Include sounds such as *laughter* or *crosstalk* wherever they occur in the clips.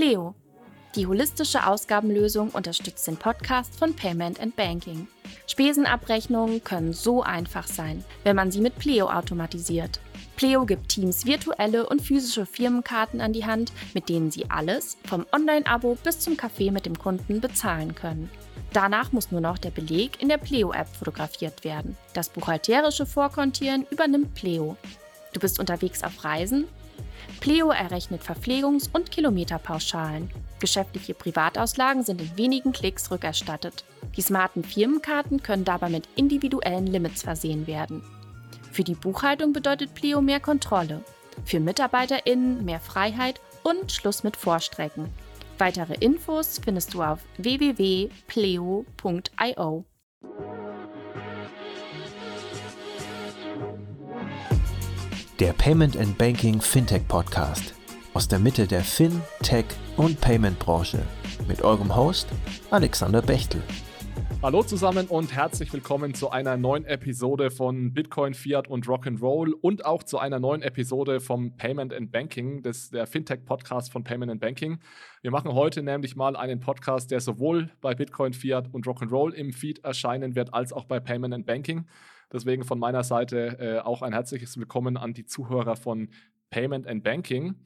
Pleo. Die holistische Ausgabenlösung unterstützt den Podcast von Payment and Banking. Spesenabrechnungen können so einfach sein, wenn man sie mit Pleo automatisiert. Pleo gibt Teams virtuelle und physische Firmenkarten an die Hand, mit denen sie alles, vom Online-Abo bis zum Kaffee mit dem Kunden, bezahlen können. Danach muss nur noch der Beleg in der Pleo-App fotografiert werden. Das buchhalterische Vorkontieren übernimmt Pleo. Du bist unterwegs auf Reisen? Pleo errechnet Verpflegungs- und Kilometerpauschalen. Geschäftliche Privatauslagen sind in wenigen Klicks rückerstattet. Die smarten Firmenkarten können dabei mit individuellen Limits versehen werden. Für die Buchhaltung bedeutet Pleo mehr Kontrolle. Für MitarbeiterInnen mehr Freiheit und Schluss mit Vorstrecken. Weitere Infos findest du auf www.pleo.io. Der Payment and Banking Fintech Podcast aus der Mitte der Fin, Tech und Payment Branche mit eurem Host Alexander Bechtel. Hallo zusammen und herzlich willkommen zu einer neuen Episode von Bitcoin, Fiat und Rock'n'Roll und auch zu einer neuen Episode vom Payment and Banking, des, der Fintech-Podcast von Payment and Banking. Wir machen heute nämlich mal einen Podcast, der sowohl bei Bitcoin, Fiat und Rock'n'Roll im Feed erscheinen wird, als auch bei Payment and Banking. Deswegen von meiner Seite äh, auch ein herzliches Willkommen an die Zuhörer von Payment and Banking.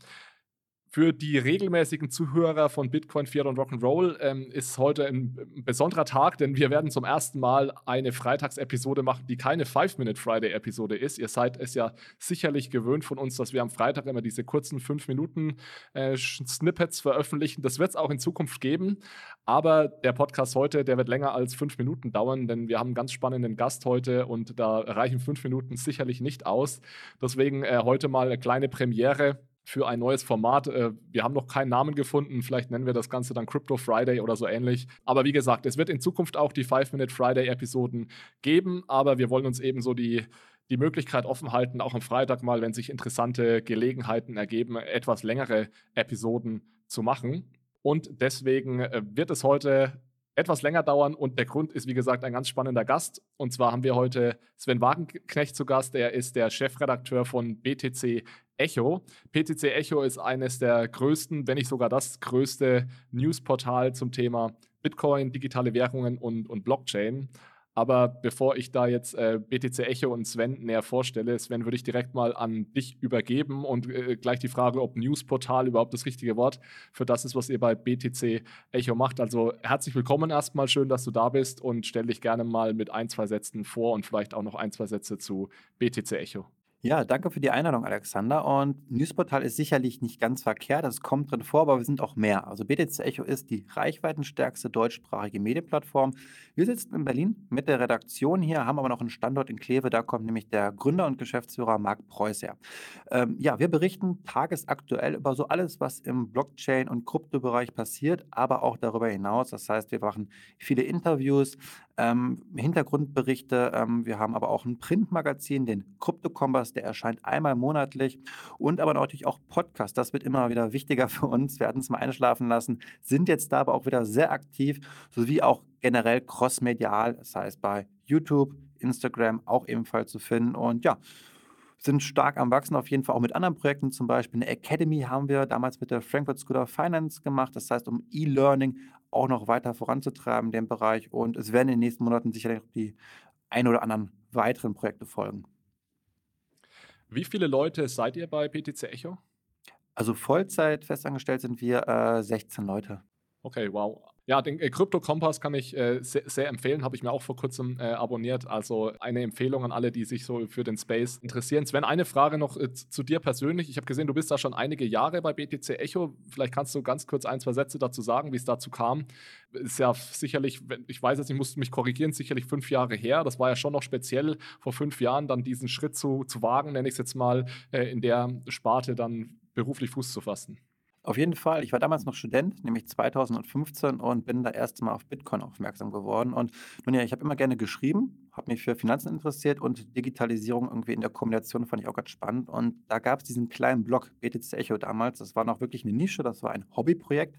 Für die regelmäßigen Zuhörer von Bitcoin, Fiat und Rock'n'Roll ähm, ist heute ein, besonderer Tag, denn wir werden zum ersten Mal eine Freitagsepisode machen, die keine Five-Minute-Friday-Episode ist. Ihr seid es ja sicherlich gewöhnt von uns, dass wir am Freitag immer diese kurzen 5-Minuten-Snippets äh, veröffentlichen. Das wird es auch in Zukunft geben. Aber der Podcast heute, der wird länger als fünf Minuten dauern, denn wir haben einen ganz spannenden Gast heute und da reichen fünf Minuten sicherlich nicht aus. Deswegen äh, heute mal eine kleine Premiere für ein neues Format. Äh, wir haben noch keinen Namen gefunden. Vielleicht nennen wir das Ganze dann Crypto Friday oder so ähnlich. Aber wie gesagt, es wird in Zukunft auch die 5-Minute Friday-Episoden geben. Aber wir wollen uns eben so die, die Möglichkeit offen halten, auch am Freitag mal, wenn sich interessante Gelegenheiten ergeben, etwas längere Episoden zu machen. Und deswegen äh, wird es heute etwas länger dauern und der Grund ist, wie gesagt, ein ganz spannender Gast. Und zwar haben wir heute Sven Wagenknecht zu Gast. Er ist der Chefredakteur von BTC Echo. PTC Echo ist eines der größten, wenn nicht sogar das größte Newsportal zum Thema Bitcoin, digitale Währungen und, und Blockchain. Aber bevor ich da jetzt äh, BTC Echo und Sven näher vorstelle, Sven, würde ich direkt mal an dich übergeben und äh, gleich die Frage, ob Newsportal überhaupt das richtige Wort für das ist, was ihr bei BTC Echo macht. Also herzlich willkommen erstmal, schön, dass du da bist und stell dich gerne mal mit ein, zwei Sätzen vor und vielleicht auch noch ein, zwei Sätze zu BTC Echo. Ja, danke für die Einladung, Alexander. Und Newsportal ist sicherlich nicht ganz verkehrt, das kommt drin vor, aber wir sind auch mehr. Also BTC Echo ist die reichweitenstärkste deutschsprachige Medienplattform. Wir sitzen in Berlin mit der Redaktion hier, haben aber noch einen Standort in Kleve. Da kommt nämlich der Gründer und Geschäftsführer Marc Preuß her. Ähm, ja, wir berichten tagesaktuell über so alles, was im Blockchain- und Kryptobereich passiert, aber auch darüber hinaus. Das heißt, wir machen viele Interviews, ähm, Hintergrundberichte. Ähm, wir haben aber auch ein Printmagazin, den Krypto-Kompass, der erscheint einmal monatlich und aber natürlich auch Podcast. Das wird immer wieder wichtiger *laughs* für uns. Wir hatten es mal einschlafen lassen, sind jetzt da aber auch wieder sehr aktiv, sowie auch generell crossmedial, das heißt bei YouTube, Instagram auch ebenfalls zu finden und ja, sind stark am Wachsen, auf jeden Fall auch mit anderen Projekten, zum Beispiel eine Academy haben wir damals mit der Frankfurt School of Finance gemacht, das heißt, um E-Learning auch noch weiter voranzutreiben in dem Bereich und es werden in den nächsten Monaten sicherlich die ein oder anderen weiteren Projekte folgen. Wie viele Leute seid ihr bei PTC Echo? Also Vollzeit festangestellt sind wir äh, 16 Leute. Okay, wow. Ja, den äh, Kompass kann ich äh, sehr, sehr, empfehlen, habe ich mir auch vor kurzem äh, abonniert. Also eine Empfehlung an alle, die sich so für den Space interessieren. Sven, eine Frage noch äh, zu dir persönlich. Ich habe gesehen, du bist da schon einige Jahre bei BTC Echo. Vielleicht kannst du ganz kurz ein, zwei Sätze dazu sagen, wie es dazu kam. Ist ja sicherlich, ich weiß jetzt, ich musste mich korrigieren, sicherlich fünf Jahre her. Das war ja schon noch speziell vor fünf Jahren, dann diesen Schritt zu, zu wagen, nenne ich es jetzt mal, äh, in der Sparte dann beruflich Fuß zu fassen. Auf jeden Fall. Ich war damals noch Student, nämlich 2015 und bin da erst mal auf Bitcoin aufmerksam geworden. Und nun ja, ich habe immer gerne geschrieben, habe mich für Finanzen interessiert und Digitalisierung irgendwie in der Kombination fand ich auch ganz spannend. Und da gab es diesen kleinen Blog BTC Echo damals. Das war noch wirklich eine Nische, das war ein Hobbyprojekt.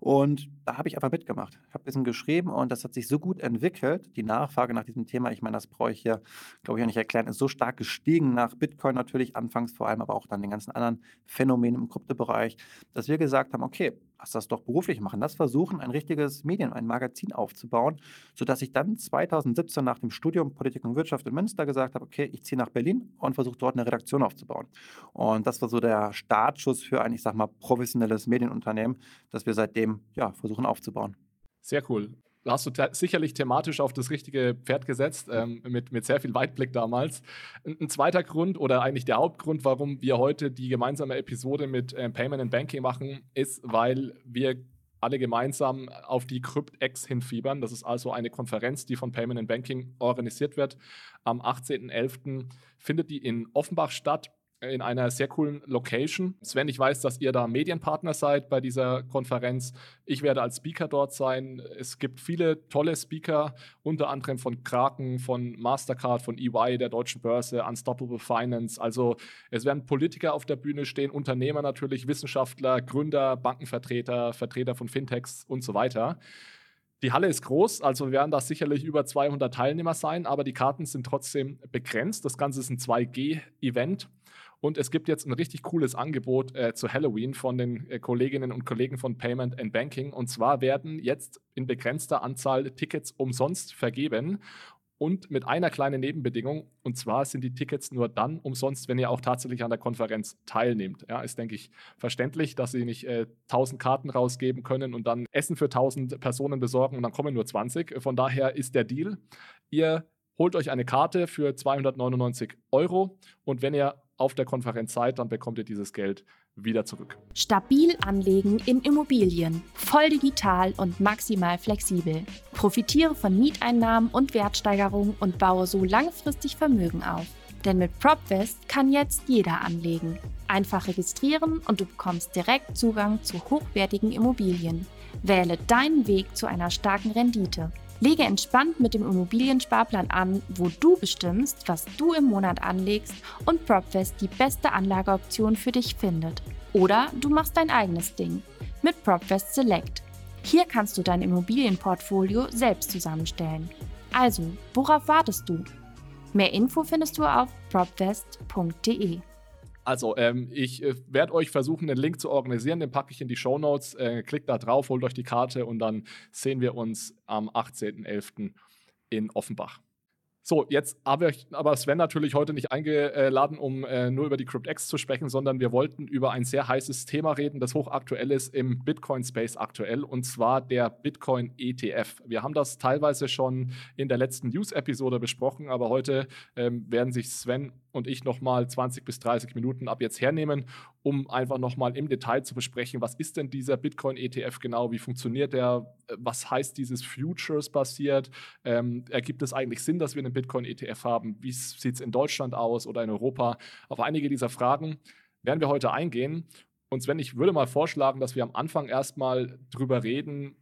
Und da habe ich einfach mitgemacht. Ich habe ein bisschen geschrieben und das hat sich so gut entwickelt. Die Nachfrage nach diesem Thema, ich meine, das brauche ich hier, glaube ich, auch nicht erklären, ist so stark gestiegen nach Bitcoin natürlich, anfangs vor allem, aber auch dann den ganzen anderen Phänomenen im Kryptobereich, dass wir gesagt haben, okay, lass das doch beruflich machen. Lass versuchen, ein richtiges Medien, ein Magazin aufzubauen, sodass ich dann 2017 nach dem Studium Politik und Wirtschaft in Münster gesagt habe, okay, ich ziehe nach Berlin und versuche dort eine Redaktion aufzubauen. Und das war so der Startschuss für ein, ich sag mal, professionelles Medienunternehmen, das wir seitdem ja, versuchen aufzubauen. Sehr cool hast du sicherlich thematisch auf das richtige Pferd gesetzt, ähm, mit, mit sehr viel Weitblick damals. Ein, ein, zweiter Grund oder eigentlich der Hauptgrund, warum wir heute die gemeinsame Episode mit äh, Payment and Banking machen, ist, weil wir alle gemeinsam auf die CryptX hinfiebern. Das ist also eine Konferenz, die von Payment and Banking organisiert wird. Am 18.11. findet die in Offenbach statt in einer sehr coolen Location. Sven, ich weiß, dass ihr da Medienpartner seid bei dieser Konferenz. Ich werde als Speaker dort sein. Es gibt viele tolle Speaker, unter anderem von Kraken, von Mastercard, von EY, der Deutschen Börse, Unstoppable Finance. Also es werden Politiker auf der Bühne stehen, Unternehmer natürlich, Wissenschaftler, Gründer, Bankenvertreter, Vertreter von Fintechs und so weiter. Die Halle ist groß, also werden da sicherlich über 200 Teilnehmer sein, aber die Karten sind trotzdem begrenzt. Das Ganze ist ein 2G-Event. Und es gibt jetzt ein richtig cooles Angebot äh, zu Halloween von den äh, Kolleginnen und Kollegen von Payment and Banking. Und zwar werden jetzt in begrenzter Anzahl Tickets umsonst vergeben. Und mit einer kleinen Nebenbedingung, und zwar sind die Tickets nur dann umsonst, wenn ihr auch tatsächlich an der Konferenz teilnehmt. Ja, ist, denke ich, verständlich, dass sie nicht äh, 1000 Karten rausgeben können und dann Essen für 1000 Personen besorgen und dann kommen nur 20. Von daher ist der Deal, ihr holt euch eine Karte für 299 Euro und wenn ihr auf der Konferenz seid, dann bekommt ihr dieses Geld wieder zurück. Stabil anlegen in Immobilien, voll digital und maximal flexibel. Profitiere von Mieteinnahmen und Wertsteigerungen und baue so langfristig Vermögen auf. Denn mit PropVest kann jetzt jeder anlegen. Einfach registrieren und du bekommst direkt Zugang zu hochwertigen Immobilien. Wähle deinen Weg zu einer starken Rendite. Lege entspannt mit dem Immobiliensparplan an, wo du bestimmst, was du im Monat anlegst und PropFest die beste Anlageoption für dich findet. Oder du machst dein eigenes Ding mit PropFest Select. Hier kannst du dein Immobilienportfolio selbst zusammenstellen. Also, worauf wartest du? Mehr Info findest du auf propfest.de. Also, ähm, ich äh, werde euch versuchen, den Link zu organisieren. Den packe ich in die Show Notes. Äh, klickt da drauf, holt euch die Karte und dann sehen wir uns am 18.11. in Offenbach. So, jetzt habe ich aber Sven natürlich heute nicht eingeladen, um äh, nur über die CryptX zu sprechen, sondern wir wollten über ein sehr heißes Thema reden, das hochaktuell ist im Bitcoin-Space aktuell, und zwar der Bitcoin-ETF. Wir haben das teilweise schon in der letzten News-Episode besprochen, aber heute ähm, werden sich Sven und ich nochmal 20 bis 30 Minuten ab jetzt hernehmen, um einfach nochmal im Detail zu besprechen, was ist denn dieser Bitcoin-ETF genau, wie funktioniert der, was heißt dieses Futures basiert, ähm, ergibt es eigentlich Sinn, dass wir einen Bitcoin-ETF haben, wie sieht es in Deutschland aus oder in Europa? Auf einige dieser Fragen werden wir heute eingehen. Und Sven, ich würde mal vorschlagen, dass wir am Anfang erstmal drüber reden,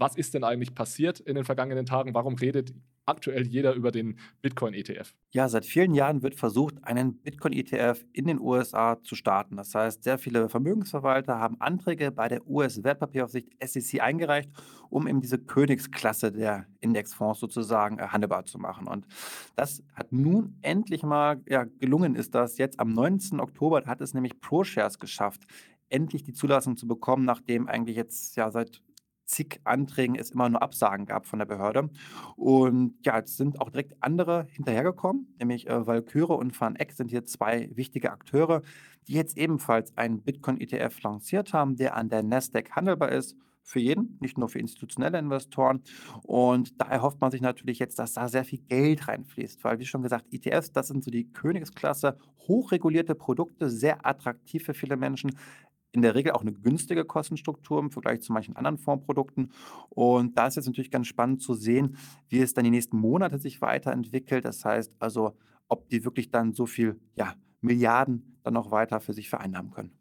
was ist denn eigentlich passiert in den vergangenen Tagen? Warum redet aktuell jeder über den Bitcoin-ETF? Ja, seit vielen Jahren wird versucht, einen Bitcoin-ETF in den USA zu starten. Das heißt, sehr viele Vermögensverwalter haben Anträge bei der US-Wertpapieraufsicht SEC eingereicht, um eben diese Königsklasse der Indexfonds sozusagen äh, handelbar zu machen. Und das hat nun endlich mal ja, gelungen, ist das jetzt am 19. Oktober hat es nämlich ProShares geschafft, endlich die Zulassung zu bekommen, nachdem eigentlich jetzt ja seit zig Anträgen es immer nur Absagen gab von der Behörde. Und ja, jetzt sind auch direkt andere hinterhergekommen, nämlich äh, Valkyrie und FanEck sind hier zwei wichtige Akteure, die jetzt ebenfalls einen Bitcoin-ETF lanciert haben, der an der Nasdaq handelbar ist für jeden, nicht nur für institutionelle Investoren. Und da erhofft man sich natürlich jetzt, dass da sehr viel Geld reinfließt, weil wie schon gesagt, ETFs, das sind so die Königsklasse, hochregulierte Produkte, sehr attraktiv für viele Menschen, in der Regel auch eine günstige Kostenstruktur im Vergleich zu manchen anderen Fondsprodukten. Und da ist jetzt natürlich ganz spannend zu sehen, wie es dann die nächsten Monate sich weiterentwickelt. Das heißt also, ob die wirklich dann so viel ja, Milliarden dann noch weiter für sich vereinnahmen können.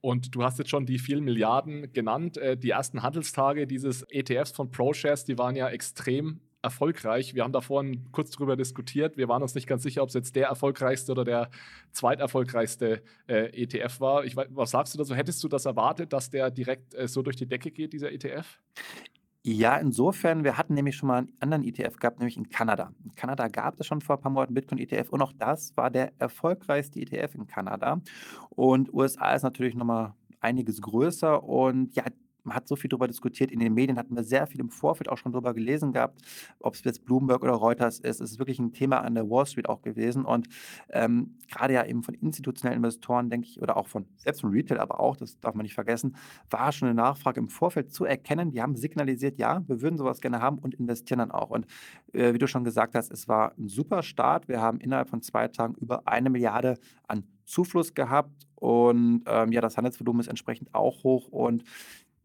Und du hast jetzt schon die vielen Milliarden genannt. Äh, die ersten Handelstage dieses ETFs von ProShares, die waren ja extrem erfolgreich. Wir haben da vorhin kurz drüber diskutiert. Wir waren uns nicht ganz sicher, ob es jetzt der erfolgreichste oder der zweiterfolgreichste äh, ETF war. Ich, was sagst du da so? Hättest du das erwartet, dass der direkt äh, so durch die Decke geht, dieser ETF? Ja, insofern, wir hatten nämlich schon mal einen anderen ETF gehabt, nämlich in Kanada. In Kanada gab es schon vor ein paar Monaten Bitcoin-ETF und auch das war der erfolgreichste ETF in Kanada. Und USA ist natürlich nochmal einiges größer und ja, man hat so viel darüber diskutiert. In den Medien hatten wir sehr viel im Vorfeld auch schon darüber gelesen gehabt, ob es jetzt Bloomberg oder Reuters ist. Es ist wirklich ein Thema an der Wall Street auch gewesen. Und ähm, gerade ja eben von institutionellen Investoren, denke ich, oder auch von, selbst von Retail, aber auch, das darf man nicht vergessen, war schon eine Nachfrage im Vorfeld zu erkennen. Die haben signalisiert, ja, wir würden sowas gerne haben und investieren dann auch. Und äh, wie du schon gesagt hast, es war ein super Start. Wir haben innerhalb von zwei Tagen über eine Milliarde an Zufluss gehabt und ähm, ja, das Handelsvolumen ist entsprechend auch hoch und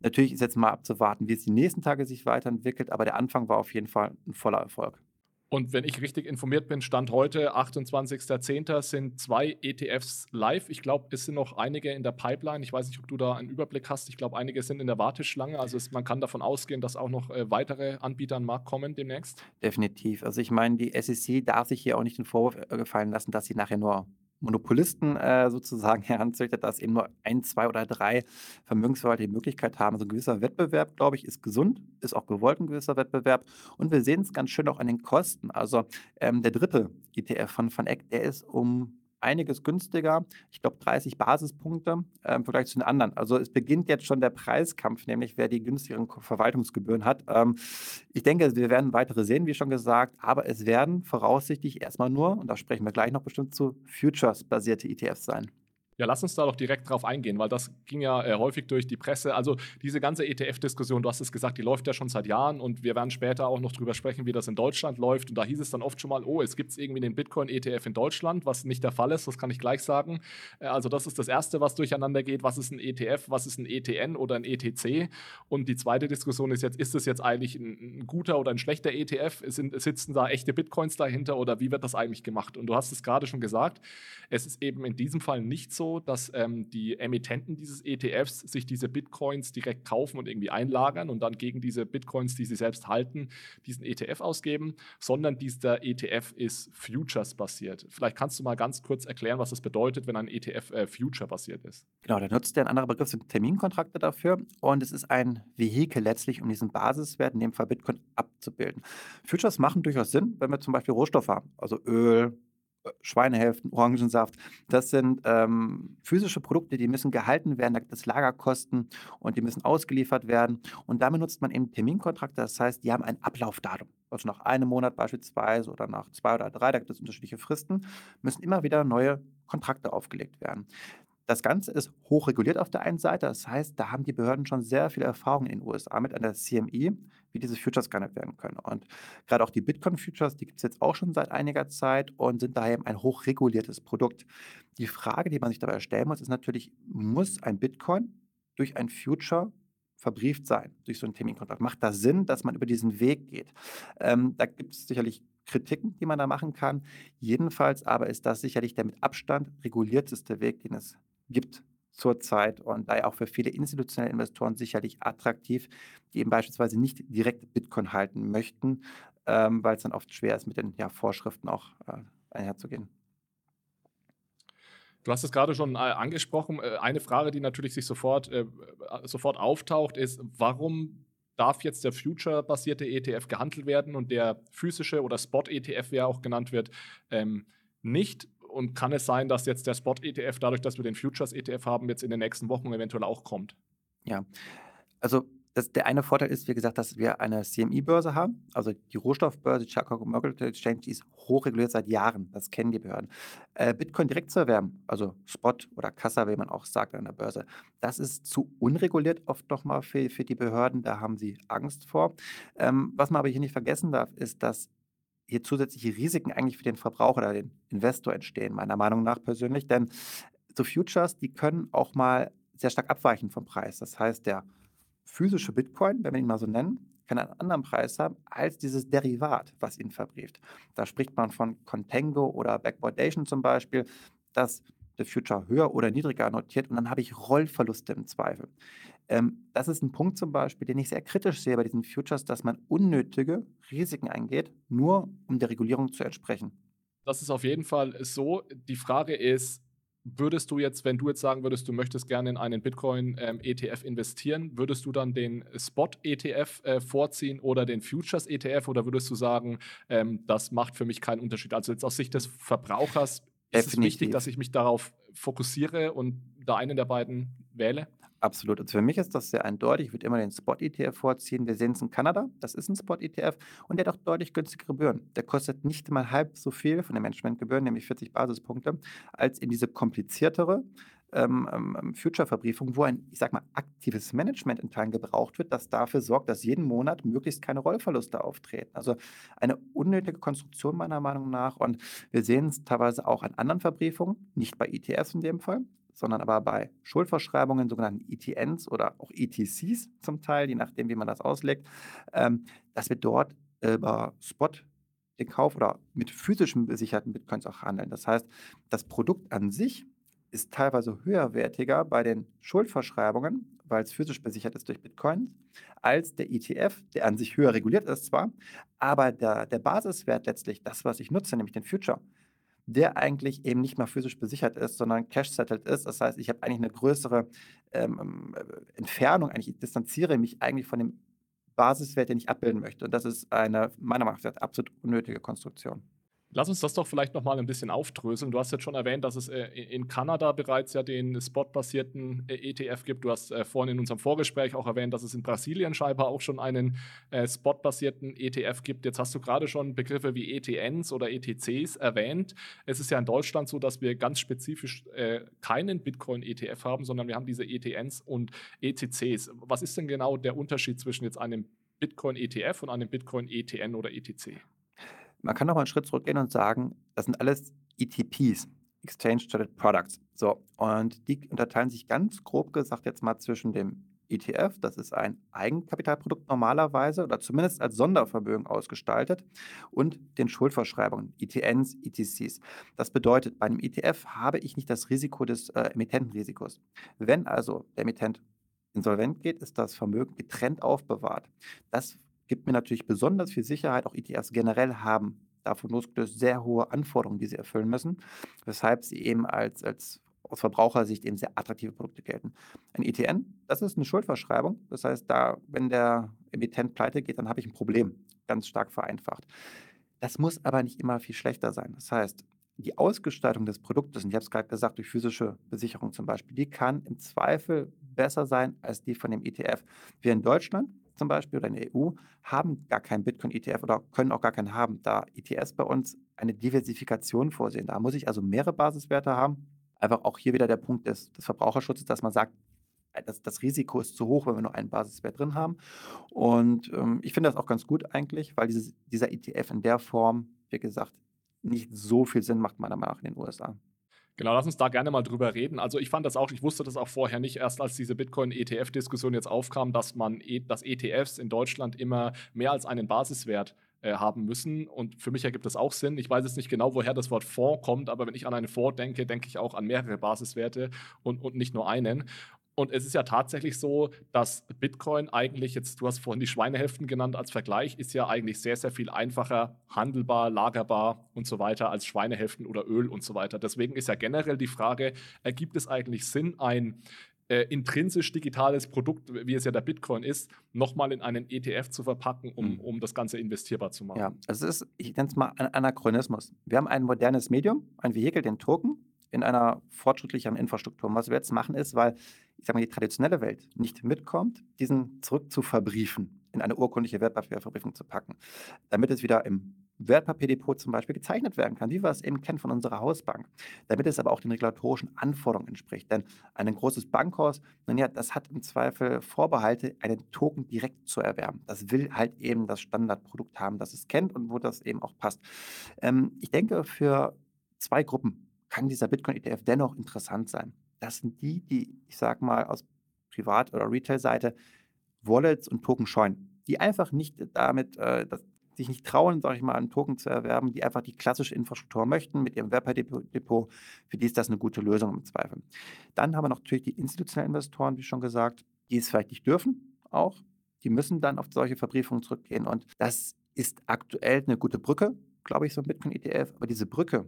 natürlich ist jetzt mal abzuwarten, wie es die nächsten Tage sich weiterentwickelt, aber der Anfang war auf jeden Fall ein voller Erfolg. Und wenn ich richtig informiert bin, Stand heute, 28.10., sind zwei ETFs live. Ich glaube, es sind noch einige in der Pipeline. Ich weiß nicht, ob du da einen Überblick hast. Ich glaube, einige sind in der Warteschlange. Also es, man kann davon ausgehen, dass auch noch äh, weitere Anbieter an den Markt kommen demnächst. Definitiv. Also ich meine, die SEC darf sich hier auch nicht den Vorwurf äh, gefallen lassen, dass sie nachher nur Monopolisten äh, sozusagen *laughs* heranzüchtet, dass eben nur ein, zwei oder drei Vermögensverwalter die Möglichkeit haben. Also ein gewisser Wettbewerb, glaube ich, ist gesund, ist auch gewollt ein gewisser Wettbewerb. Und wir sehen es ganz schön auch an den Kosten. Also ähm, der dritte ETF von Van Eck, der ist um einiges günstiger. Ich glaube 30 Basispunkte äh, im Vergleich zu den anderen. Also es beginnt jetzt schon der Preiskampf, nämlich wer die günstigeren Verwaltungsgebühren hat. Ähm, ich denke, wir werden weitere sehen, wie schon gesagt, aber es werden voraussichtlich erstmal nur, und da sprechen wir gleich noch bestimmt zu, Futures-basierte ETFs sein. Ja, lass uns da doch direkt drauf eingehen, weil das ging ja äh, häufig durch die Presse. Also diese ganze ETF-Diskussion, du hast es gesagt, die läuft ja schon seit Jahren und wir werden später auch noch drüber sprechen, wie das in Deutschland läuft. Und da hieß es dann oft schon mal, oh, es gibt irgendwie den Bitcoin-ETF in Deutschland, was nicht der Fall ist, das kann ich gleich sagen. Äh, also das ist das Erste, was durcheinander geht. Was ist ein ETF, was ist ein ETN oder ein ETC? Und die zweite Diskussion ist jetzt, ist es jetzt eigentlich ein, ein guter oder ein schlechter ETF? Sind, sitzen da echte Bitcoins dahinter oder wie wird das eigentlich gemacht? Und du hast es gerade schon gesagt, es ist eben in diesem Fall nicht so, so, dass ähm, die Emittenten dieses ETFs sich diese Bitcoins direkt kaufen und irgendwie einlagern und dann gegen diese Bitcoins, die sie selbst halten, diesen ETF ausgeben, sondern dieser ETF ist Futures-basiert. Vielleicht kannst du mal ganz kurz erklären, was das bedeutet, wenn ein ETF äh, Future-basiert ist. Genau, da nutzt der ein anderer Begriff sind Terminkontrakte dafür und es ist ein Vehikel letztlich, um diesen Basiswert, in dem Fall Bitcoin, abzubilden. Futures machen durchaus Sinn, wenn wir zum Beispiel Rohstoffe haben, also Öl, Schweinehälften, Orangensaft. Das sind ähm, physische Produkte, die müssen gehalten werden, da gibt es Lagerkosten und die müssen ausgeliefert werden. Und damit nutzt man eben Terminkontrakte, das heißt, die haben ein Ablaufdatum. Also nach einem Monat beispielsweise oder nach zwei oder drei, da gibt es unterschiedliche Fristen, müssen immer wieder neue Kontrakte aufgelegt werden. Das Ganze ist hochreguliert auf der einen Seite. Das heißt, da haben die Behörden schon sehr viel Erfahrung in den USA mit einer CMI, wie diese Futures gehandelt werden können. Und gerade auch die Bitcoin-Futures, die gibt es jetzt auch schon seit einiger Zeit und sind daher ein hochreguliertes Produkt. Die Frage, die man sich dabei stellen muss, ist natürlich, muss ein Bitcoin durch ein Future verbrieft sein, durch so einen Terminkontrakt? Macht das Sinn, dass man über diesen Weg geht? Ähm, da gibt es sicherlich Kritiken, die man da machen kann. Jedenfalls aber ist das sicherlich der mit Abstand regulierteste Weg, den es gibt zurzeit und daher auch für viele institutionelle Investoren sicherlich attraktiv, die eben beispielsweise nicht direkt Bitcoin halten möchten, ähm, weil es dann oft schwer ist, mit den ja, Vorschriften auch äh, einherzugehen. Du hast es gerade schon äh, angesprochen. Äh, eine Frage, die natürlich sich sofort, äh, sofort auftaucht, ist, warum darf jetzt der Future-basierte ETF gehandelt werden und der physische oder Spot-ETF, wie er auch genannt wird, ähm, nicht? Und kann es sein, dass jetzt der Spot-ETF, dadurch, dass wir den Futures-ETF haben, jetzt in den nächsten Wochen eventuell auch kommt? Ja, also das, der eine Vorteil ist, wie gesagt, dass wir eine CMI-Börse haben. Also die Rohstoffbörse, Chicago Mercantile Exchange, die ist hochreguliert seit Jahren. Das kennen die Behörden. Äh, Bitcoin direkt zu erwerben, also Spot oder Kassa, wie man auch sagt an der Börse, das ist zu unreguliert oft nochmal für, für die Behörden. Da haben sie Angst vor. Ähm, was man aber hier nicht vergessen darf, ist, dass hier zusätzliche Risiken eigentlich für den Verbraucher oder den Investor entstehen, meiner Meinung nach persönlich. Denn so Futures, die können auch mal sehr stark abweichen vom Preis. Das heißt, der physische Bitcoin, wenn wir ihn mal so nennen, kann einen anderen Preis haben als dieses Derivat, was ihn verbrieft. Da spricht man von Contango oder Backwardation zum Beispiel, dass der Future höher oder niedriger notiert und dann habe ich Rollverluste im Zweifel. Ähm, das ist ein Punkt zum Beispiel, den ich sehr kritisch sehe bei diesen Futures, dass man unnötige Risiken eingeht, nur um der Regulierung zu entsprechen. Das ist auf jeden Fall so. Die Frage ist, würdest du jetzt, wenn du jetzt sagen würdest, du möchtest gerne in einen Bitcoin-ETF ähm, investieren, würdest du dann den Spot-ETF äh, vorziehen oder den Futures-ETF oder würdest du sagen, ähm, das macht für mich keinen Unterschied? Also jetzt aus Sicht des Verbrauchers ist Definitiv. es wichtig, dass ich mich darauf fokussiere und da einen der beiden wähle? Absolut. Und für mich ist das sehr eindeutig. Ich würde immer den Spot-ETF vorziehen. Wir sehen es in Kanada. Das ist ein Spot-ETF und der hat auch deutlich günstigere Gebühren. Der kostet nicht mal halb so viel von den Managementgebühren, nämlich 40 Basispunkte, als in diese kompliziertere ähm, ähm, Future-Verbriefung, wo ein, ich sag mal, aktives Management in Teilen gebraucht wird, das dafür sorgt, dass jeden Monat möglichst keine Rollverluste auftreten. Also eine unnötige Konstruktion meiner Meinung nach. Und wir sehen es teilweise auch an anderen Verbriefungen, nicht bei ETFs in dem Fall, sondern aber bei Schuldverschreibungen, sogenannten ETNs oder auch ETCs zum Teil, je nachdem, wie man das auslegt, ähm, dass wir dort über Spot den Kauf oder mit physischen besicherten Bitcoins auch handeln. Das heißt, das Produkt an sich ist teilweise höherwertiger bei den Schuldverschreibungen, weil es physisch besichert ist durch Bitcoins, als der ETF, der an sich höher reguliert ist zwar, aber der, der Basiswert letztlich, das, was ich nutze, nämlich den Future, der eigentlich eben nicht mehr physisch besichert ist, sondern cash-settled ist. Das heißt, ich habe eigentlich eine größere ähm, ähm Entfernung, eigentlich distanziere mich eigentlich von dem Basiswert, den ich abbilden möchte. Und das ist eine meiner Meinung nach absolut unnötige Konstruktion. Lass uns das doch vielleicht nochmal ein bisschen aufdröseln. Du hast jetzt schon erwähnt, dass es äh, in Kanada bereits ja den spotbasierten äh, ETF gibt. Du hast äh, vorhin in unserem Vorgespräch auch erwähnt, dass es in Brasilien scheinbar auch schon einen äh, spotbasierten ETF gibt. Jetzt hast du gerade schon Begriffe wie ETNs oder ETCs erwähnt. Es ist ja in Deutschland so, dass wir ganz spezifisch äh, keinen Bitcoin-ETF haben, sondern wir haben diese ETNs und ETCs. Was ist denn genau der Unterschied zwischen jetzt einem Bitcoin-ETF und einem Bitcoin-ETN oder ETC? Man kann noch mal einen Schritt zurückgehen und sagen, das sind alles ETPs, Exchange Traded Products. So, und die unterteilen sich ganz grob gesagt jetzt mal zwischen dem ETF, das ist ein Eigenkapitalprodukt normalerweise oder zumindest als Sondervermögen ausgestaltet, und den Schuldverschreibungen, ETNs, ETCs. Das bedeutet, bei einem ETF habe ich nicht das Risiko des äh, Emittentenrisikos. Wenn also der Emittent insolvent geht, ist das Vermögen getrennt aufbewahrt. Das gibt mir natürlich besonders viel Sicherheit. Auch ETFs generell haben davon losgelöst sehr hohe Anforderungen, die sie erfüllen müssen, weshalb sie eben als, als aus Verbrauchersicht eben sehr attraktive Produkte gelten. Ein ETN, das ist eine Schuldverschreibung. Das heißt, da, wenn der Emittent pleite geht, dann habe ich ein Problem, ganz stark vereinfacht. Das muss aber nicht immer viel schlechter sein. Das heißt, die Ausgestaltung des Produktes, und ich habe es gerade gesagt, durch physische Besicherung zum Beispiel, die kann im Zweifel besser sein als die von dem ETF. Wir in Deutschland zum Beispiel oder in der EU haben gar keinen Bitcoin-ETF oder können auch gar keinen haben, da ETS bei uns eine Diversifikation vorsehen. Da muss ich also mehrere Basiswerte haben. Einfach auch hier wieder der Punkt des, des Verbraucherschutzes, dass man sagt, äh, das, das, Risiko ist zu hoch, wenn wir nur einen Basiswert drin haben. Und ähm, ich finde das auch ganz gut eigentlich, weil dieses, dieser ETF in der Form, wie gesagt, nicht so viel Sinn macht, meiner Meinung nach, in den USA. Genau, lass uns da gerne mal drüber reden. Also ich fand das auch, ich wusste das auch vorher nicht, erst als diese Bitcoin-ETF-Diskussion jetzt aufkam, dass man, e, dass ETFs in Deutschland immer mehr als einen Basiswert äh, haben müssen. Und für mich ergibt das auch Sinn. Ich weiß jetzt nicht genau, woher das Wort Fonds kommt, aber wenn ich an einen Fonds denke, denke ich auch an mehrere Basiswerte und, und nicht nur einen. Und es ist ja tatsächlich so, dass Bitcoin eigentlich, jetzt du hast vorhin die Schweinehälften genannt als Vergleich, ist ja eigentlich sehr, sehr viel einfacher handelbar, lagerbar und so weiter als Schweinehälften oder Öl und so weiter. Deswegen ist ja generell die Frage, ergibt es eigentlich Sinn, ein äh, intrinsisch digitales Produkt, wie es ja der Bitcoin ist, nochmal in einen ETF zu verpacken, um, mhm. um das Ganze investierbar zu machen? Ja, also es ist, ich nenne es mal ein Anachronismus. Wir haben ein modernes Medium, ein Vehikel, den Token, in einer fortschrittlicheren Infrastruktur. Und was wir jetzt machen ist, weil ich sage mal, die traditionelle Welt nicht mitkommt, diesen zurück zu verbriefen, in eine urkundliche Wertpapierverbriefung zu packen, damit es wieder im Wertpapierdepot zum Beispiel gezeichnet werden kann, wie wir es eben kennen von unserer Hausbank, damit es aber auch den regulatorischen Anforderungen entspricht. Denn ein großes Bankhaus, nun ja, das hat im Zweifel Vorbehalte, einen Token direkt zu erwerben. Das will halt eben das Standardprodukt haben, das es kennt und wo das eben auch passt. Ähm, ich denke, für zwei Gruppen kann dieser Bitcoin-ETF dennoch interessant sein das sind die, die, ich sag mal, aus Privat- oder Retail-Seite Wallets und Token scheuen. Die einfach nicht damit, äh, das, sich nicht trauen, sage ich mal, einen Token zu erwerben, die einfach die klassische Infrastruktur möchten mit ihrem Webdepot. Für die ist das eine gute Lösung im Zweifel. Dann haben wir natürlich die institutionellen Investoren, wie schon gesagt, die es vielleicht nicht dürfen auch. Die müssen dann auf solche Verbriefungen zurückgehen. Und das ist aktuell eine gute Brücke, glaube ich, so ein Bitcoin-ETF. Aber diese Brücke,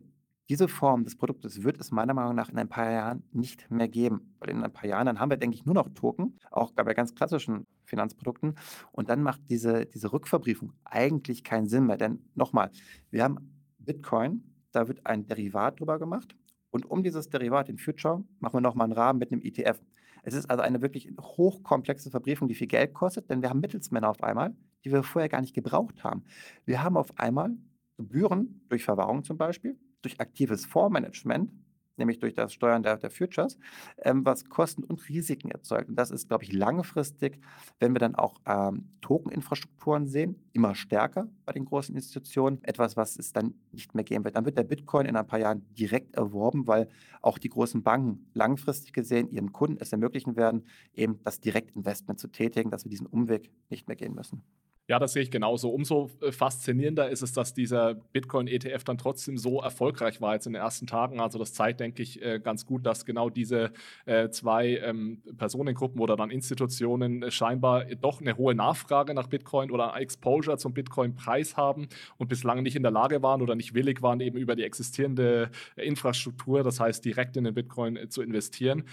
diese Form des Produktes wird es meiner Meinung nach in ein paar Jahren nicht mehr geben. Weil in ein paar Jahren, dann haben wir, denke ich, nur noch Token, auch bei ganz klassischen Finanzprodukten. Und dann macht diese, diese Rückverbriefung eigentlich keinen Sinn mehr. Denn nochmal, wir haben Bitcoin, da wird ein Derivat drüber gemacht. Und um dieses Derivat, den Future, machen wir nochmal einen Rahmen mit einem ETF. Es ist also eine wirklich hochkomplexe Verbriefung, die viel Geld kostet, denn wir haben Mittelsmänner auf einmal, die wir vorher gar nicht gebraucht haben. Wir haben auf einmal Gebühren durch Verwahrung zum Beispiel, durch aktives Fondsmanagement, nämlich durch das Steuern der, der Futures, ähm, was Kosten und Risiken erzeugt. Und das ist, glaube ich, langfristig, wenn wir dann auch ähm, Token-Infrastrukturen sehen, immer stärker bei den großen Institutionen, etwas, was es dann nicht mehr geben wird. Dann wird der Bitcoin in ein paar Jahren direkt erworben, weil auch die großen Banken langfristig gesehen ihren Kunden es ermöglichen werden, eben das Direktinvestment zu tätigen, dass wir diesen Umweg nicht mehr gehen müssen. Ja, das sehe ich genauso. Umso äh, faszinierender ist es, dass dieser Bitcoin-ETF dann trotzdem so erfolgreich war jetzt in den ersten Tagen. Also das zeigt, denke ich, äh, ganz gut, dass genau diese äh, zwei ähm, Personengruppen oder dann Institutionen scheinbar doch eine hohe Nachfrage nach Bitcoin oder Exposure zum Bitcoin-Preis haben und bislang nicht in der Lage waren oder nicht willig waren, eben über die existierende Infrastruktur, das heißt direkt in den Bitcoin zu investieren.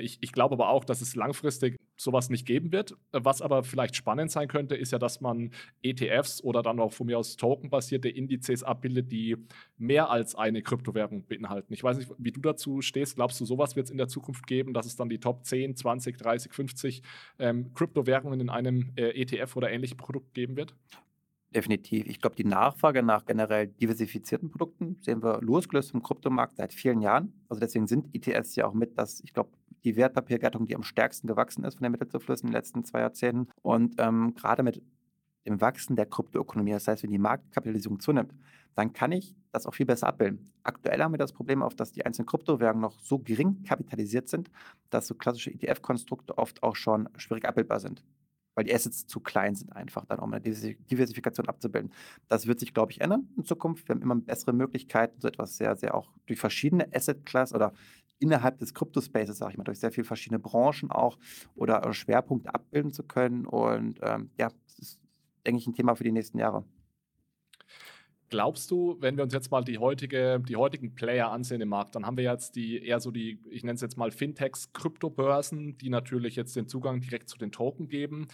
Ich, ich glaube aber auch, dass es langfristig sowas nicht geben wird. Was aber vielleicht spannend sein könnte, ist ja, dass man ETFs oder dann auch von mir aus tokenbasierte Indizes abbildet, die mehr als eine Kryptowährung beinhalten. Ich weiß nicht, wie du dazu stehst. Glaubst du, sowas wird es in der Zukunft geben, dass es dann die Top 10, 20, 30, 50 ähm, Kryptowährungen in einem äh, ETF oder ähnlichem Produkt geben wird? Definitiv. Ich glaube, die Nachfrage nach generell diversifizierten Produkten sehen wir losgelöst vom Kryptomarkt seit vielen Jahren. Also deswegen sind ETFs ja auch mit das, ich glaube, die Wertpapiergattung, die am stärksten gewachsen ist von den Mittelzuflüssen in den letzten zwei Jahrzehnten. Und ähm, gerade mit dem Wachsen der Kryptoökonomie, das heißt, wenn die Marktkapitalisierung zunimmt, dann kann ich das auch viel besser abbilden. Aktuell haben wir das Problem auf, dass die einzelnen Kryptowährungen noch so gering kapitalisiert sind, dass so klassische ETF-Konstrukte oft auch schon schwierig abbildbar sind weil die Assets zu klein sind, einfach dann, um eine Diversifikation abzubilden. Das wird sich, glaube ich, ändern in Zukunft. Wir haben immer bessere Möglichkeiten, so etwas sehr, sehr auch durch verschiedene Asset-Class oder innerhalb des Crypto-Spaces, sage ich mal, durch sehr viele verschiedene Branchen auch oder Schwerpunkte abbilden zu können. Und ähm, ja, das ist, denke ich, ein Thema für die nächsten Jahre. Glaubst du, wenn wir uns jetzt mal die, heutige, die heutigen Player ansehen im Markt, dann haben wir jetzt die eher so die, ich nenne es jetzt mal Fintechs, Kryptobörsen, die natürlich jetzt den Zugang direkt zu den Token geben.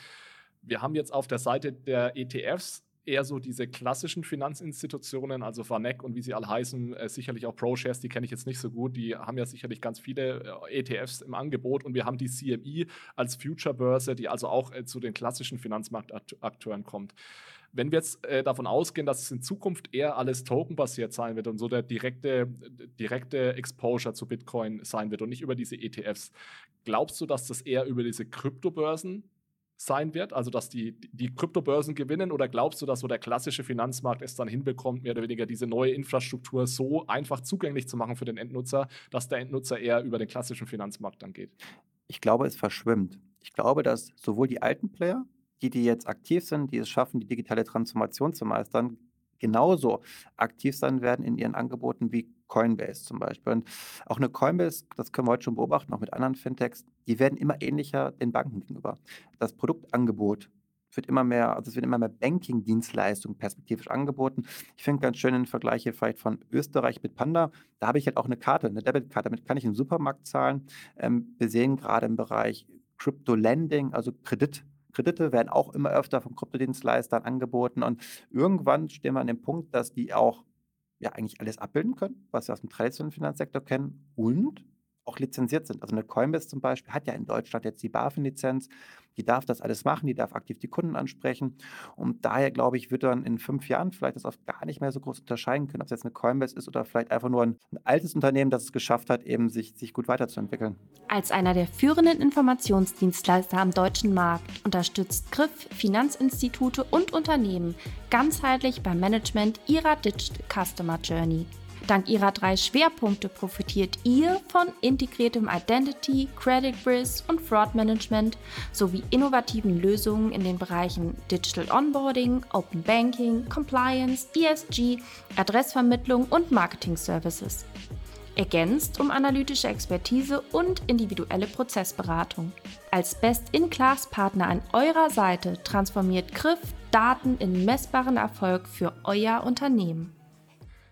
Wir haben jetzt auf der Seite der ETFs eher so diese klassischen Finanzinstitutionen, also Vanek und wie sie alle heißen, äh, sicherlich auch ProShares, die kenne ich jetzt nicht so gut, die haben ja sicherlich ganz viele äh, ETFs im Angebot und wir haben die CME als Future-Börse, die also auch äh, zu den klassischen Finanzmarktakteuren kommt. Wenn wir jetzt äh, davon ausgehen, dass es in Zukunft eher alles tokenbasiert sein wird und so der direkte, direkte Exposure zu Bitcoin sein wird und nicht über diese ETFs, glaubst du, dass das eher über diese Kryptobörsen sein wird, also dass die, die Kryptobörsen gewinnen oder glaubst du, dass so der klassische Finanzmarkt es dann hinbekommt, mehr oder weniger diese neue Infrastruktur so einfach zugänglich zu machen für den Endnutzer, dass der Endnutzer eher über den klassischen Finanzmarkt dann geht? Ich glaube, es verschwimmt. Ich glaube, dass sowohl die alten Player die, die jetzt aktiv sind, die es schaffen, die digitale Transformation zu meistern, genauso aktiv sein werden in ihren Angeboten wie Coinbase zum Beispiel. Und auch eine Coinbase, das können wir heute schon beobachten, auch mit anderen Fintechs, die werden immer ähnlicher den Banken gegenüber. Das Produktangebot wird immer mehr, also es wird immer mehr Banking-Dienstleistungen perspektivisch angeboten. Ich finde ganz schön den Vergleich hier vielleicht von Österreich mit Panda. Da habe ich halt auch eine Karte, eine Debitkarte, damit kann ich im Supermarkt zahlen. Ähm, wir sehen gerade im Bereich Crypto-Lending, also Kredit, Kredite werden auch immer öfter von Kryptodienstleistern angeboten und irgendwann stehen wir an dem Punkt, dass die auch ja eigentlich alles abbilden können, was wir aus dem traditionellen Finanzsektor kennen. Und auch lizenziert sind. Also eine Coinbase zum Beispiel hat ja in Deutschland jetzt die BaFin-Lizenz, die darf das alles machen, die darf aktiv die Kunden ansprechen. Und daher glaube ich, wird dann in fünf Jahren vielleicht das oft gar nicht mehr so groß unterscheiden können, ob es jetzt eine Coinbase ist oder vielleicht einfach nur ein, ein altes Unternehmen, das es geschafft hat, eben sich, sich gut weiterzuentwickeln. Als einer der führenden Informationsdienstleister am deutschen Markt unterstützt Griff Finanzinstitute und Unternehmen ganzheitlich beim Management ihrer Digital Customer Journey. Dank ihrer drei Schwerpunkte profitiert ihr von integriertem Identity, Credit Risk und Fraud Management sowie innovativen Lösungen in den Bereichen Digital Onboarding, Open Banking, Compliance, ESG, Adressvermittlung und Marketing Services. Ergänzt um analytische Expertise und individuelle Prozessberatung. Als Best-in-Class-Partner an eurer Seite transformiert Griff Daten in messbaren Erfolg für euer Unternehmen.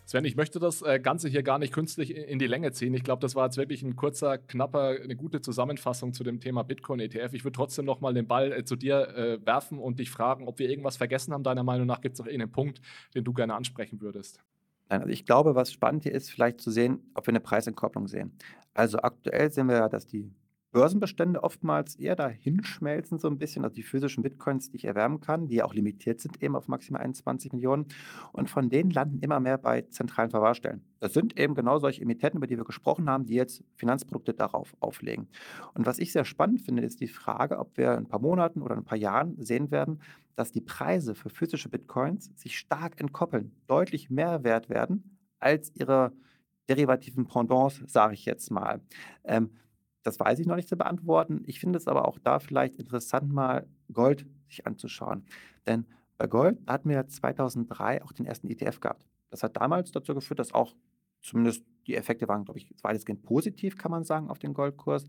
Sven, ich möchte das äh, Ganze hier gar nicht künstlich in die Länge ziehen. Ich glaube, das war jetzt wirklich ein kurzer, knapper, eine gute Zusammenfassung zu dem Thema Bitcoin ETF. Ich würde trotzdem noch mal den Ball äh, zu dir äh, werfen und dich fragen, ob wir irgendwas vergessen haben. Deiner Meinung nach gibt es noch irgendeinen Punkt, den du gerne ansprechen würdest. Nein, also ich glaube, was spannend hier ist, vielleicht zu sehen, ob wir eine Preisentkopplung sehen. Also aktuell sehen wir ja, dass die Börsenbestände oftmals eher dahin schmelzen, so ein bisschen, also die physischen Bitcoins, die ich erwerben kann, die ja auch limitiert sind, eben auf maximal 21 Millionen. Und von denen landen immer mehr bei zentralen Verwahrstellen. Das sind eben genau solche Emittenten, über die wir gesprochen haben, die jetzt Finanzprodukte darauf auflegen. Und was ich sehr spannend finde, ist die Frage, ob wir in ein paar Monaten oder ein paar Jahren sehen werden, dass die Preise für physische Bitcoins sich stark entkoppeln, deutlich mehr wert werden als ihre derivativen Pendants, sage ich jetzt mal. Ähm, das weiß ich noch nicht zu beantworten. Ich finde es aber auch da vielleicht interessant, mal Gold sich anzuschauen. Denn bei Gold hatten wir 2003 auch den ersten ETF gehabt. Das hat damals dazu geführt, dass auch zumindest die Effekte waren, glaube ich, weitestgehend positiv, kann man sagen, auf den Goldkurs.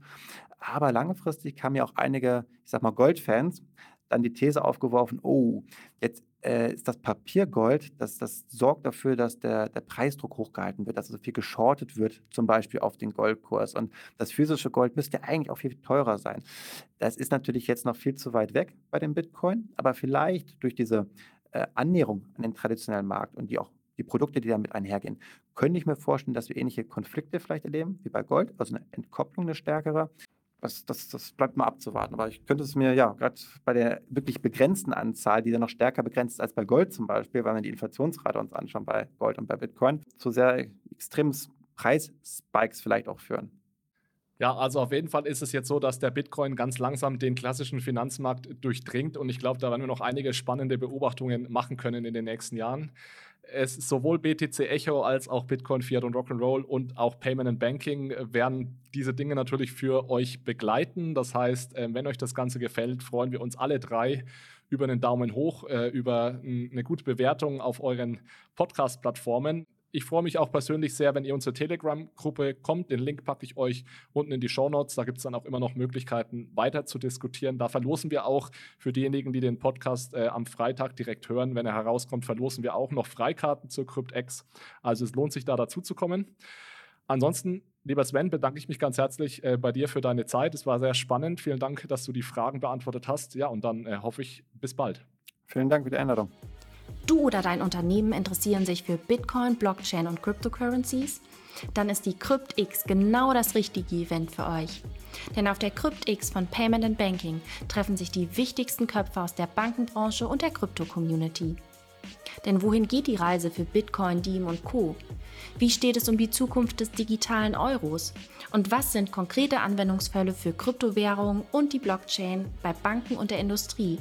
Aber langfristig kamen ja auch einige, ich sag mal, Goldfans dann die These aufgeworfen, oh, jetzt äh, ist das Papiergold, das, das sorgt dafür, dass der, der Preisdruck hochgehalten wird, dass so viel geschortet wird, zum Beispiel auf den Goldkurs. Und das physische Gold müsste eigentlich auch viel teurer sein. Das ist natürlich jetzt noch viel zu weit weg bei dem Bitcoin, aber vielleicht durch diese äh, Annäherung an den traditionellen Markt und die auch die Produkte, die damit einhergehen, könnte ich mir vorstellen, dass wir ähnliche Konflikte vielleicht erleben wie bei Gold, also eine Entkopplung, eine stärkere. Das, das, das bleibt mal abzuwarten. Aber ich könnte es mir, ja, gerade bei der wirklich begrenzten Anzahl, die dann noch stärker begrenzt ist als bei Gold zum Beispiel, weil wir die Inflationsrate uns anschauen bei Gold und bei Bitcoin, zu sehr extremen Preisspikes vielleicht auch führen. Ja, also auf jeden Fall ist es jetzt so, dass der Bitcoin ganz langsam den klassischen Finanzmarkt durchdringt und ich glaube, da werden wir noch einige spannende Beobachtungen machen können in den nächsten Jahren es sowohl BTC Echo als auch Bitcoin, Fiat und Rock'n'Roll und auch Payment and Banking werden diese Dinge natürlich für euch begleiten. Das heißt, ähm, wenn euch das Ganze gefällt, freuen wir uns alle drei über einen Daumen hoch, äh, über eine gute Bewertung auf euren Podcast-Plattformen. Ich freue mich auch persönlich sehr, wenn ihr unsere Telegram-Gruppe kommt. Den Link packe ich euch unten in die Show Notes. Da gibt es dann auch immer noch Möglichkeiten, weiter zu diskutieren. Da verlosen wir auch für diejenigen, die den Podcast äh, am Freitag direkt hören, wenn er herauskommt, verlosen wir auch noch Freikarten zur CryptX. Also es lohnt sich da dazu zu kommen. Ansonsten, lieber Sven, bedanke ich mich ganz herzlich äh, bei dir für deine Zeit. Es war sehr spannend. Vielen Dank, dass du die Fragen beantwortet hast. Ja, und dann äh, hoffe ich, bis bald. Vielen Dank für die Einladung. Du oder dein Unternehmen interessieren sich für Bitcoin, Blockchain und Cryptocurrencies? Dann ist die CryptX genau das richtige Event für euch. Denn auf der CryptX von Payment and Banking treffen sich die wichtigsten Köpfe aus der Bankenbranche und der Krypto-Community. Denn wohin geht die Reise für Bitcoin, Diem und Co? Wie steht es um die Zukunft des digitalen Euros? Und was sind konkrete Anwendungsfälle für Kryptowährungen und die Blockchain bei Banken und der Industrie?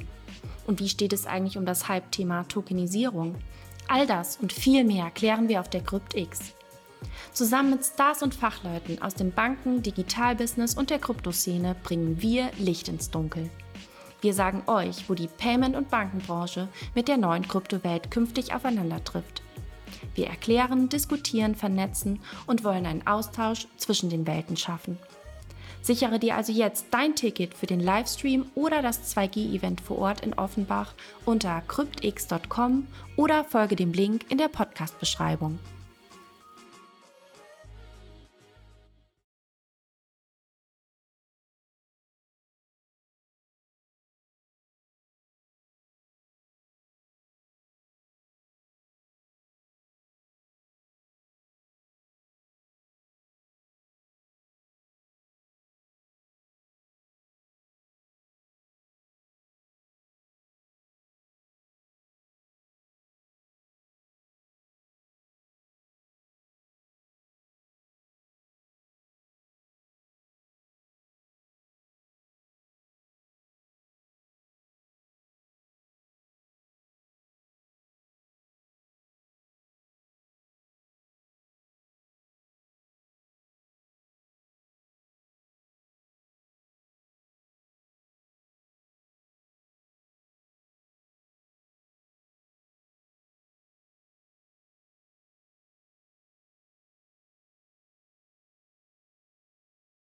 Und wie steht es eigentlich um das Hype-Thema Tokenisierung? All das und viel mehr klären wir auf der CryptX. Zusammen mit Stars und Fachleuten aus dem Banken-, Digitalbusiness und der Kryptoszene bringen wir Licht ins Dunkel. Wir sagen euch, wo die Payment- und Bankenbranche mit der neuen Kryptowelt künftig aufeinander trifft. Wir erklären, diskutieren, vernetzen und wollen einen Austausch zwischen den Welten schaffen. Sichere dir also jetzt dein Ticket für den Livestream oder das 2G-Event vor Ort in Offenbach unter cryptx.com oder folge dem Link in der Podcast-Beschreibung.